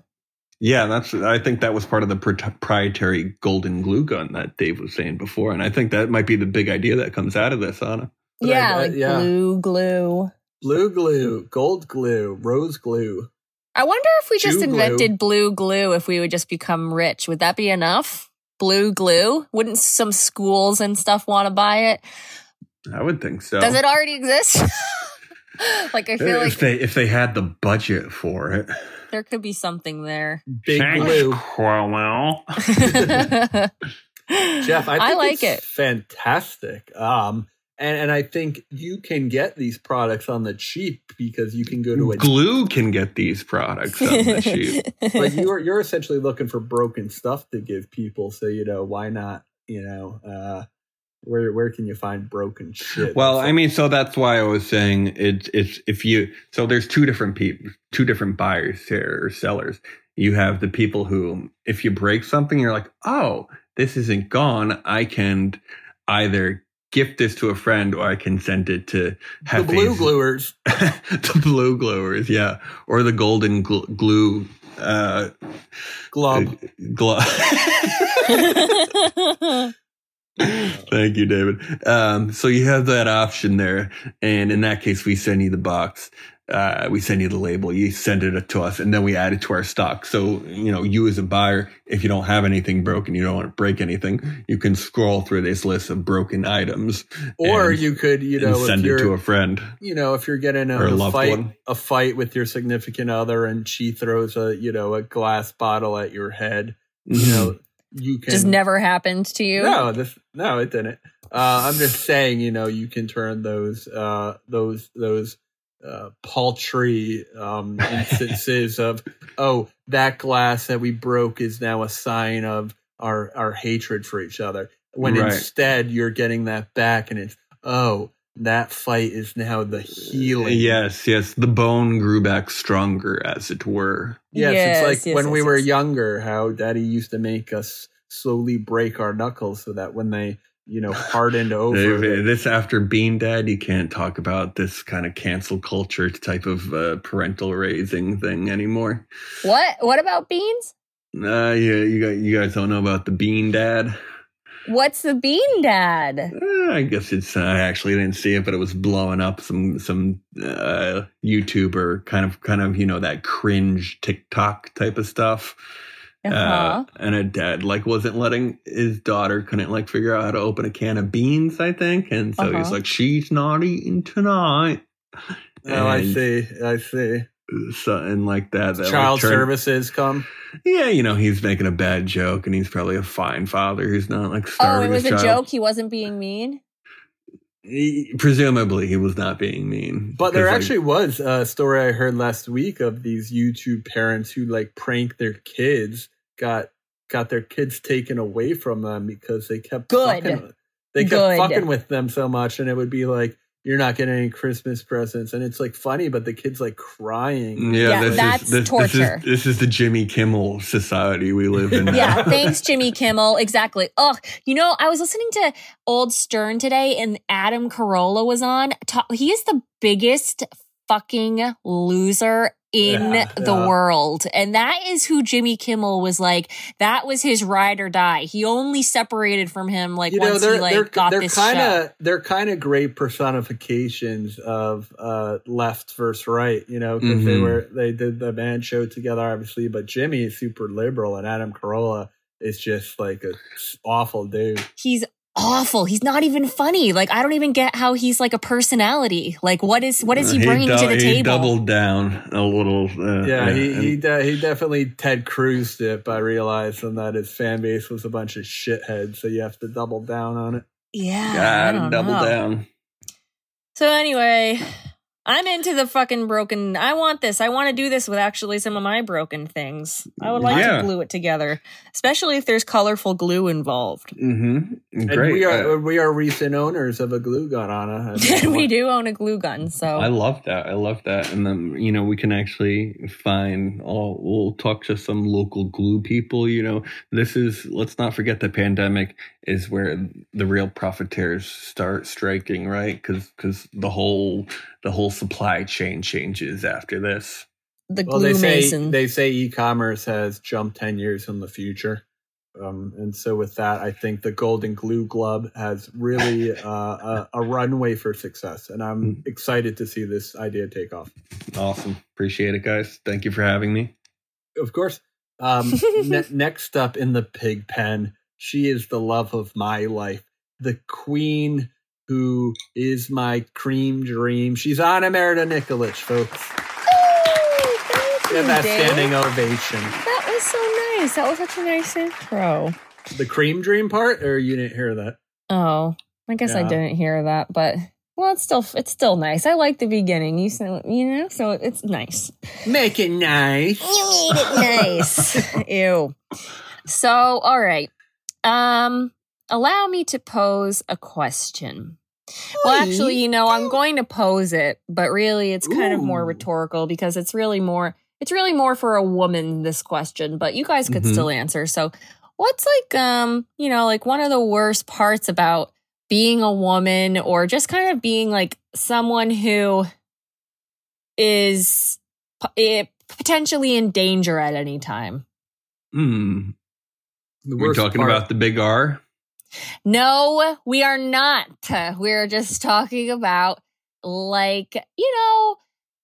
Yeah, that's. I think that was part of the proprietary golden glue gun that Dave was saying before, and I think that might be the big idea that comes out of this, Ana. But yeah, I- I- like yeah. blue glue. blue glue, gold glue, rose glue. I wonder if we just Jew glue. invented blue glue, if we would just become rich. Would that be enough? Blue glue? Wouldn't some schools and stuff want to buy it? I would think so. Does it already exist? like I feel if like they if they had the budget for it. there could be something there. Big Thanks, glue. Cromwell. Jeff, I, think I like it's it. fantastic. Um, and, and I think you can get these products on the cheap because you can go to a Glue can get these products on the cheap. but you're you're essentially looking for broken stuff to give people. So you know why not? You know, uh, where where can you find broken shit? Well, I mean, so that's why I was saying it's it's if you so there's two different people, two different buyers here or sellers. You have the people who, if you break something, you're like, oh, this isn't gone, I can either gift this to a friend or I can send it to The blue gluers. the blue glowers, yeah, or the golden gl- glue uh, Glub. glove. Thank you, David. Um, so you have that option there, and in that case, we send you the box. Uh, we send you the label. You send it to us, and then we add it to our stock. So you know, you as a buyer, if you don't have anything broken, you don't want to break anything, you can scroll through this list of broken items, Or and- you could, you know, send it to a friend. you know, if you're getting Or a a, fight, one. a fight with your significant other, and she throws a, you know, a glass bottle at your head, you know, you can Just never happened to you. No, this no, it didn't. Uh, I'm just saying, you know, you can turn those uh, those those uh, paltry um, instances of oh, that glass that we broke is now a sign of our our hatred for each other. When Right. instead you're getting that back, and it's oh, that fight is now the healing. Yes, yes. The bone grew back stronger, as it were. Yes, Yes, it's like yes, when yes, we were yes. younger, how daddy used to make us slowly break our knuckles so that when they, you know, hardened over. This after Bean Dad, you can't talk about this kind of cancel culture type of uh, parental raising thing anymore. What? What about beans? Uh, yeah, you guys, you guys don't know about the Bean Dad. What's the bean dad? Uh, I guess it's. Uh, I actually didn't see it, but it was blowing up. Some some uh, YouTuber kind of kind of you know that cringe TikTok type of stuff. Uh-huh. Uh, and a dad like wasn't letting his daughter couldn't like figure out how to open a can of beans, I think, and so he's Uh-huh. like, "She's not eating tonight." Oh, I see. I see. Something like that. that like, Child turned- services come. Yeah, you know, he's making a bad joke, and he's probably a fine father who's not like oh, it was a child. joke. He wasn't being mean. He- presumably, he was not being mean. But there 'Cause, like, actually was a story I heard last week of these YouTube parents who like prank their kids, got got their kids taken away from them because they kept Good. fucking, they kept Good. fucking with them so much, and it would be like you're not getting any Christmas presents, and it's like funny, but the kids like crying. Mm, yeah, Yeah, this that's is this, torture. This is, this is the Jimmy Kimmel society we live in. Yeah, thanks, Jimmy Kimmel. Exactly. Ugh, you know, I was listening to Old Stern today, and Adam Carolla was on. He is the biggest fucking loser in Yeah, the yeah. world, and that is who Jimmy Kimmel was like. That was his ride or die. He only separated from him like you know once they're he like they're got they're this kind show. of they're kind of great personifications of uh left versus right you know because they Mhm. were they did the band show together obviously but jimmy is super liberal and adam carolla is just like a awful dude He's awful. He's not even funny. Like I don't even get how he's like a personality. Like what is what is he bringing dou- to the he table? doubled down a little. Uh, yeah he and- he, de- he definitely ted cruised it by realizing that his fan base was a bunch of shitheads so you have to double down on it yeah, I God, don't double know. down. So anyway, I'm into the fucking broken. I want this. I want to do this with actually some of my broken things. I would like Yeah. to glue it together, especially if there's colorful glue involved. Mm-hmm. and Great. we are Uh, we are recent owners of a glue gun anna I we do own a glue gun, so I love that. I love that. And then, you know, we can actually find, oh, we'll talk to some local glue people. You know, this is, let's not forget the pandemic is where the real profiteers start striking, right? Because because the whole the whole supply chain changes after this. the Well, glue they say mason. they say e-commerce has jumped ten years in the future, um, and so with that, I think the Golden Glue Glove has really uh, a, a runway for success, and I'm excited to see this idea take off. Awesome. Appreciate it, guys. Thank you for having me. Of course. Um, ne- next up in the pig pen, she is the love of my life, the queen who is my cream dream. She's Ana Merida Nikolic, folks. Oh, thank Give you, that Dave. standing ovation. That was so nice. That was such a nice intro. The cream dream part, or you didn't hear that? Oh, I guess I didn't hear that, but well, it's still it's still nice. I like the beginning. You said, you know, so it's nice. Make it nice. You made it nice. Ew. So, all right. Um, allow me to pose a question. Well, actually, you know, I'm going to pose it, but really it's kind of more rhetorical because it's really more it's really more for a woman this question, but you guys could Mhm. still answer. So, what's like um you know like one of the worst parts about being a woman or just kind of being like someone who is p- eh, potentially in danger at any time Hmm. The We're talking part- about the big R. no we are not we're just talking about like you know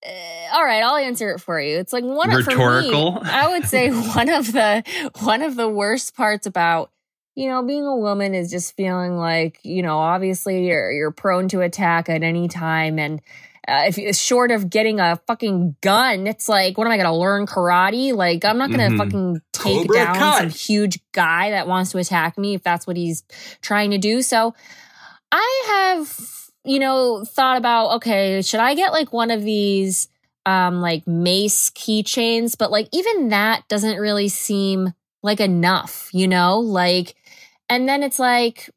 uh, all right i'll answer it for you it's like one of for me, Rhetorical. i would say one of the one of the worst parts about you know being a woman is just feeling like you know obviously you're you're prone to attack at any time and uh, if it's short of getting a fucking gun, it's like, what am I going to learn karate? Like, I'm not going to Mhm. fucking take Cobra down Kai. some huge guy that wants to attack me if that's what he's trying to do. So I have, you know, thought about, okay, should I get like one of these, um, like mace keychains? But like, even that doesn't really seem like enough, you know, like, and then it's like,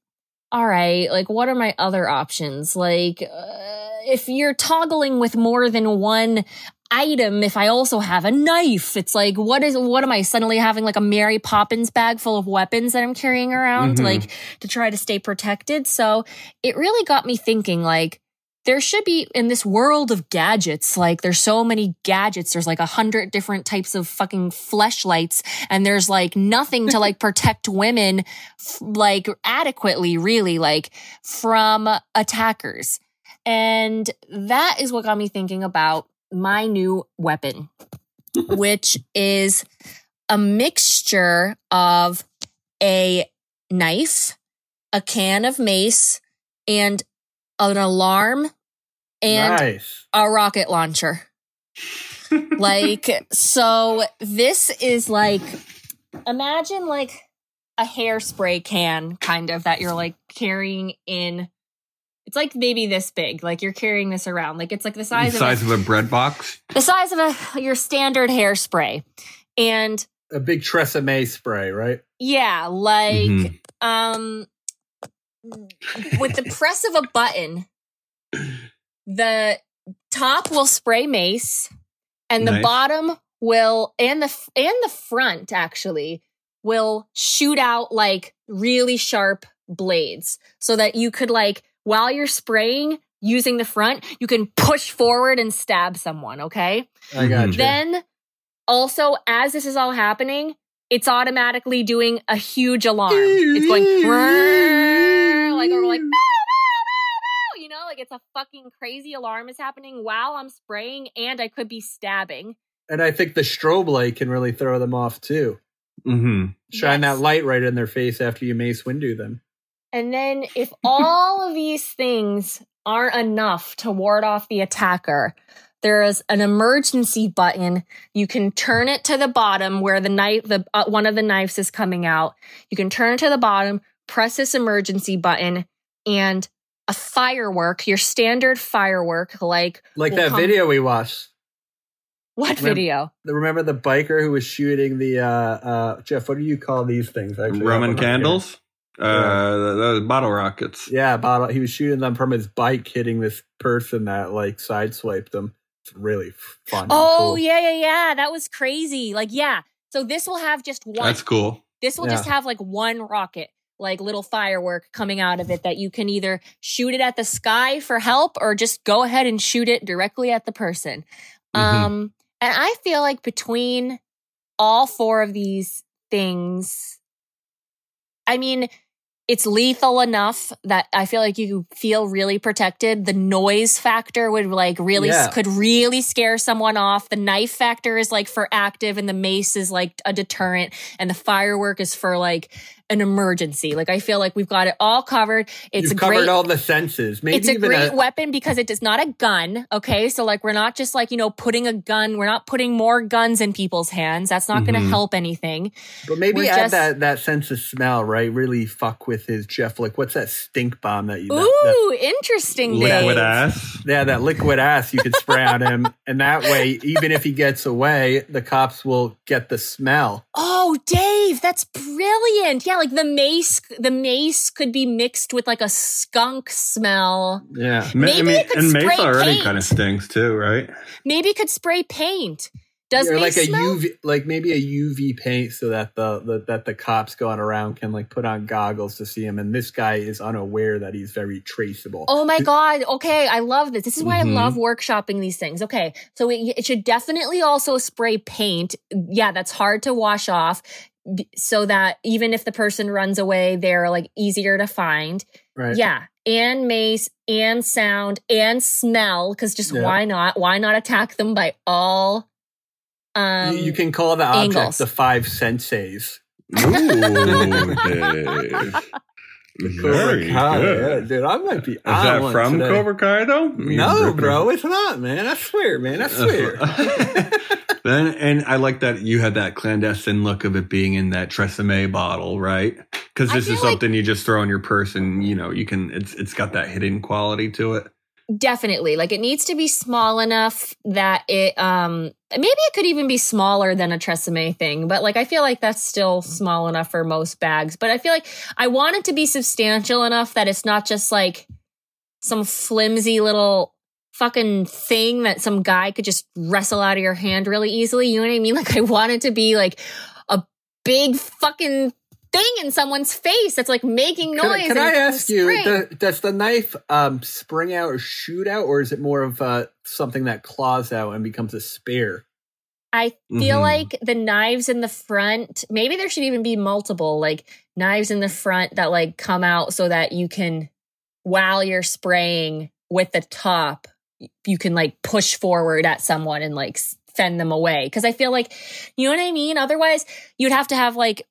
all right, like, what are my other options? Like, uh, if you're toggling with more than one item, if I also have a knife, it's like, what is, what am I suddenly having like a Mary Poppins bag full of weapons that I'm carrying around, Mhm. like to try to stay protected? So it really got me thinking, like, there should be in this world of gadgets, like there's so many gadgets. There's like a hundred different types of fucking fleshlights, and there's like nothing to like protect women f- like adequately, really, like from attackers. And that is what got me thinking about my new weapon, which is a mixture of a knife, a can of mace, and an alarm and nice. a rocket launcher. like, so this is like, imagine like a hairspray can kind of that you're like carrying in. It's like maybe this big, like you're carrying this around. Like it's like the The size, size of, of a bread box. the size of a your standard hairspray. And A big Tresemme spray, right? yeah, like Mhm. um with the press of a button, the top will spray mace and the Nice. bottom will and the and the front actually will shoot out like really sharp blades so that you could like while you're spraying using the front you can push forward and stab someone okay I got Mhm. you. then also as this is all happening it's automatically doing a huge alarm it's going Like or like you know like it's a fucking crazy alarm is happening while i'm spraying and i could be stabbing and I think the strobe light can really throw them off too. Mm-hmm. Shine Yes. that light right in their face after you mace windu them. And then if all of these things aren't enough to ward off the attacker, there is an emergency button. You can turn it to the bottom where the knife, the uh, one of the knives is coming out. You can turn it to the bottom, press this emergency button, and a firework, your standard firework, like Like that come- video we watched. What Remember- video? Remember the biker who was shooting the uh uh Jeff, what do you call these things? Actually, Roman I'll- candles. Yeah. Uh, the, the bottle rockets. Yeah, bottle. He was shooting them from his bike, hitting this person that like sideswiped them. It's really fun. Oh cool. yeah, yeah, yeah. That was crazy. Like yeah. So this will have just one. That's cool. This will Yeah. just have like one rocket, like little firework coming out of it that you can either shoot it at the sky for help or just go ahead and shoot it directly at the person. Mhm. Um, and I feel like between all four of these things, I mean, it's lethal enough that I feel like you feel really protected. The noise factor would like really Yeah. could really scare someone off. The knife factor is like for active, and the mace is like a deterrent, and the firework is for like an emergency. Like I feel like we've got it all covered. It's You've a covered great all the senses. Maybe it's a even great weapon because it is not a gun. Okay. So, like, we're not just like, you know, putting a gun, we're not putting more guns in people's hands. That's not going to mm-hmm. help anything. But maybe We're add just- that that sense of smell, right? Really fuck with his Jeff. Like, what's that stink bomb that you? that- Ooh, that- interesting, Liquid Dave. ass. yeah, that liquid ass you could spray on him, and that way, even if he gets away, the cops will get the smell. Oh, Dave, that's brilliant. Yeah, like the mace, the mace could be mixed with like a skunk smell. Yeah, Ma- Maybe it could and mace already paint. kind of stinks too, right? Maybe it could spray paint. Does or me like a smell? UV, like maybe a UV paint, so that the, the that the cops going around can like put on goggles to see him, and this guy is unaware that he's very traceable. Oh my god! Okay, I love this. This is why Mhm. I love workshopping these things. Okay, so it, it should definitely also spray paint. Yeah, that's hard to wash off, b- so that even if the person runs away, they're like easier to find. right? Yeah, and mace and sound and smell because just Yeah. why not? Why not attack them by all? Um, you, you can call the object angles. the five senseis. Ooh, Dave. Very Cobra Kai, good. yeah, dude, I might be. Is that from Cobra Kai though? No, bro, it's not, man. I swear, man. I swear. then and I like that you had that clandestine look of it being in that Tresemme bottle, right? Because this is feel like- something you just throw in your purse, and you know you can. It's it's got that hidden quality to it. Definitely. Like it needs to be small enough that it um maybe it could even be smaller than a Tresemme thing but like I feel like that's still small enough for most bags. But I feel like I want it to be substantial enough that it's not just like some flimsy little fucking thing that some guy could just wrestle out of your hand really easily. You know what I mean? Like I want it to be like a big fucking thing in someone's face that's like making noise Can, I- can I ask you, spring. do- does the knife um, spring out or shoot out, or is it more of uh, something that claws out and becomes a spear? I feel Mhm. like the knives in the front, maybe there should even be multiple like knives in the front that like come out so that you can, while you're spraying with the top, you can like push forward at someone and like fend them away. Cause I feel like, you know what I mean? Otherwise, you'd have to have like, the-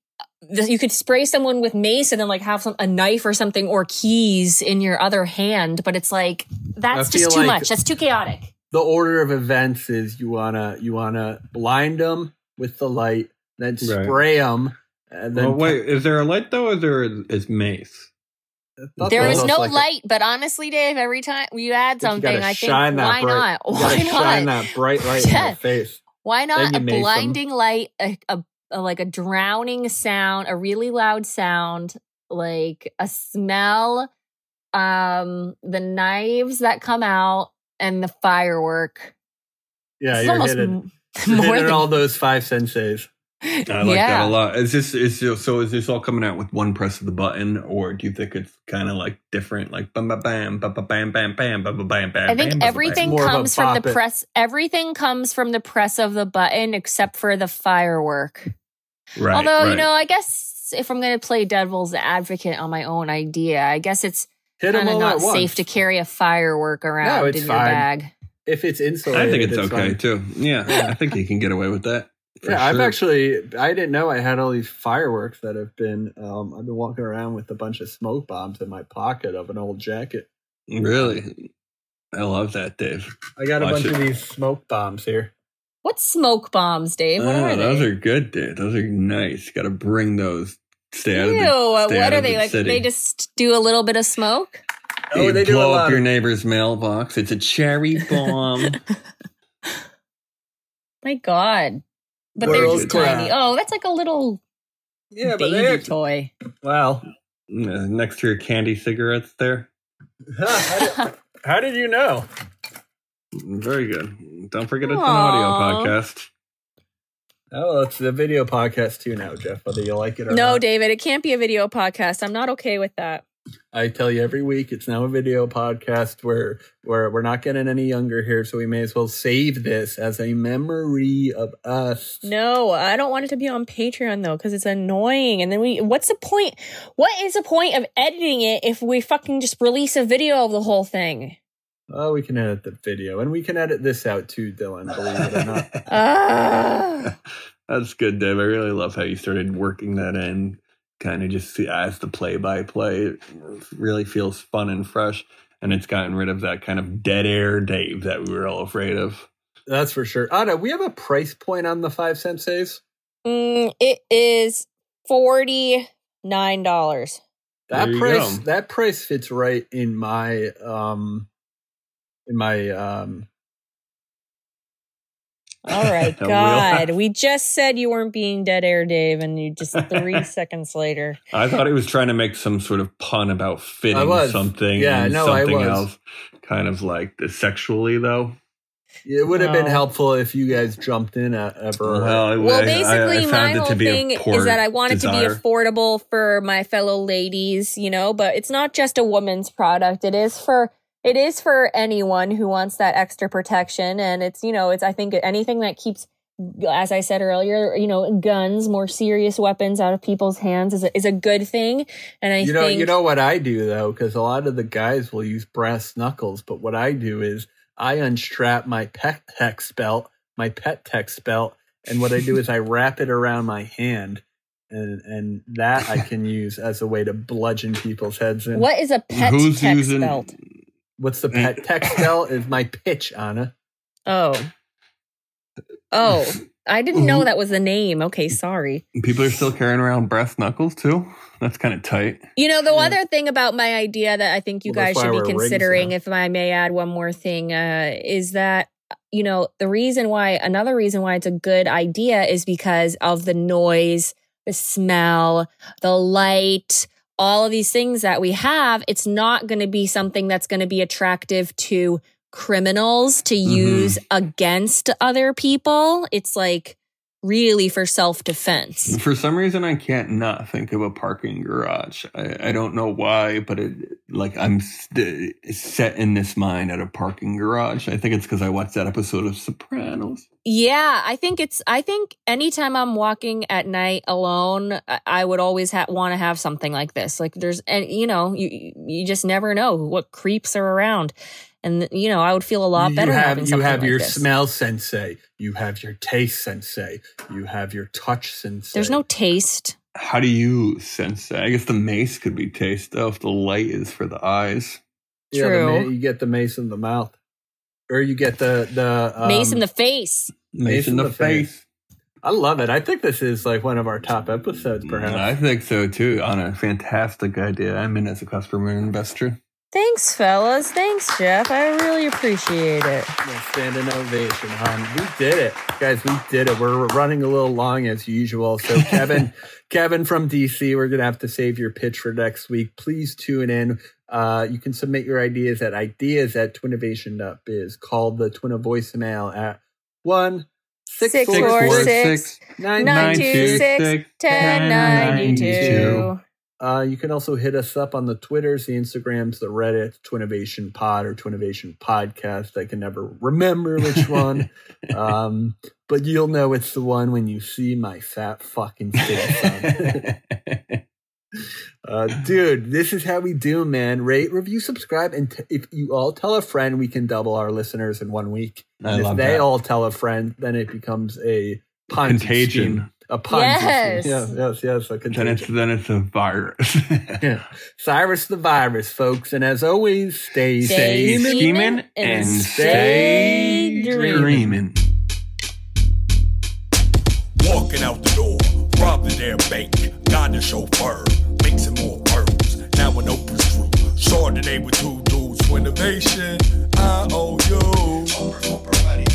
you could spray someone with mace and then like have some a knife or something or keys in your other hand, but it's like that's just too like- much. That's too chaotic. The order of events is you wanna you wanna blind them with the light, then Right. spray them, and then well, wait, is there a light though? Or is there is mace? I thought There that is was no like a- light, but honestly, Dave, every time you add something, gotta I think shine why bright- not? Why gotta shine not? that bright light in Yeah. your face. Why not a mace 'em. blinding light, a, a, a like a drowning sound, a really loud sound, like a smell, um, the knives that come out, and the firework. Yeah, It's you're almost hitting, m- more hitting than all those five senseis. I like that a lot. Is this is this- so? Is this all coming out with one press of the button, or do you think it's kind of like different, like bam, bam, bam, bam, bam, bam, bam, bam, bam, bam, bam? I think bam, bam, everything more comes from the it. press. Everything comes from the press of the button, except for the firework. Right, Although, you know, I guess if I'm going to play devil's advocate on my own idea, I guess it's kind of not at once. safe to carry a firework around it's in your bag. if it's insulated. I think it's, okay fine. too. Yeah, Yeah. I think you can get away with that. For yeah, I've actually I didn't know I had all these fireworks that have been um I've been walking around with a bunch of smoke bombs in my pocket of an old jacket. really. I love that, Dave. I got a Watch bunch it. of these smoke bombs here. What smoke bombs, Dave? What Oh, are those are good, Dave. Those are nice. Got to bring those. Stay out Ew, of the. stay what out are of they the like? city. They just do a little bit of smoke? Oh, you they do a blow lot up your neighbor's mailbox. It's a cherry bomb. My God. But they're World just tiny. Oh, that's like a little Yeah, baby they act- toy. well. Uh, next to your candy cigarettes, there. how, did, how did you know? Very good. Don't forget it's an audio podcast. Oh, it's a video podcast too now, Jeff. Whether you like it or No, not. No, David, it can't be a video podcast. I'm not okay with that. I tell you every week it's now a video podcast where where we're not getting any younger here, so we may as well save this as a memory of us. No, I don't want it to be on Patreon though, because it's annoying. And then we, what's the point? What is the point of editing it if we fucking just release a video of the whole thing? Oh, we can edit the video, and we can edit this out too, Dylan. Believe it or not. Ah. That's good, Dave. I really love how you started working that in, kind of just as the play by play. It really feels fun and fresh. And it's gotten rid of that kind of dead air Dave that we were all afraid of. That's for sure. Ana, we have a price point on the five senseis. Mm, it is forty nine dollars. That There price go. that price fits right in my um in my um All right, God, we just said you weren't being dead air, Dave, and you just three seconds later. I thought he was trying to make some sort of pun about fitting I was. something Yeah, and no, I something was. else. Kind of like the sexually, though. It would have been No. helpful if you guys jumped in at ever. Well, Well, I- I- basically, I my found it whole to be a thing is that I want it to be affordable for my fellow ladies, you know. But it's not just a woman's product; it is for it is for anyone who wants that extra protection. And it's you know, it's I think anything that keeps, as I said earlier, you know, guns, more serious weapons out of people's hands is a, is a good thing. And I you know, think you know what I do though, because a lot of the guys will use brass knuckles, but what I do is I unstrap my pet text belt, my pet text belt, and what I do is I wrap it around my hand, and and that I can use as a way to bludgeon people's heads in. what is a pet Who's text using? belt? What's the pet text belt? Is my pitch, Ana? Oh, oh, I didn't know that was the name. Okay, sorry. People are still carrying around brass knuckles too. That's kind of tight. You know, the Yeah. other thing about my idea that I think you Well, guys should be considering, if I may add one more thing, uh, is that, you know, the reason why, another reason why it's a good idea is because of the noise, the smell, the light, all of these things that we have. It's not going to be something that's going to be attractive to criminals to Mm-hmm. use against other people. It's like really for self defense. For some reason, I can't not think of a parking garage. I, I don't know why, but it like I'm st- set in this mind at a parking garage. I think it's because I watched that episode of Sopranos. Yeah, I think it's. I think anytime I'm walking at night alone, I- would always ha- want to have something like this. Like there's, and you know, you you just never know what creeps are around, and you know, I would feel a lot you better have having you have like your this. smell sensei, you have your taste sensei, you have your touch sensei. There's no taste. How do you sense that? I guess the mace could be taste though if the light is for the eyes. Yeah, the True. ma- you get the mace in the mouth, or you get the the um, Mace in the face. Mace, in the, face. I love it. I think this is like one of our top episodes, perhaps. I think so too. On a fantastic idea. I'm in as a customer and investor. Thanks, fellas. Thanks, Jeff. I really appreciate it. Yeah, standing ovation, hon. We did it, guys. We did it. We're running a little long as usual. So, Kevin, Kevin from DC, we're gonna have to save your pitch for next week. Please tune in. Uh, you can submit your ideas at ideas at twinnovation.biz. Call the Twinna voicemail at one six Six four four six six nine nine two. six ten ninety two. Uh, you can also hit us up on the Twitters, the Instagrams, the Reddit, Twinnovation Pod or Twinnovation Podcast. I can never remember which one. um, but you'll know it's the one when you see my fat fucking face on it. Uh, dude, this is how we do, man. Rate, review, subscribe, and t- if you all tell a friend, we can double our listeners in one week. I And if they that. all tell a friend, then it becomes a Contagion. scheme. A Ponzi Yes. scheme. Yes, yes, yes. A Then it's contagion. then it's a virus. Yeah. Cyrus the virus, folks. And as always, stay, Stay stay scheming scheming and and stay stay dreaming. dreaming. Walking out the door, robbed the damn bank, got the chauffeur, mixing more pearls. Now an open screw, Chardonnay with two dudes, for innovation, I owe you.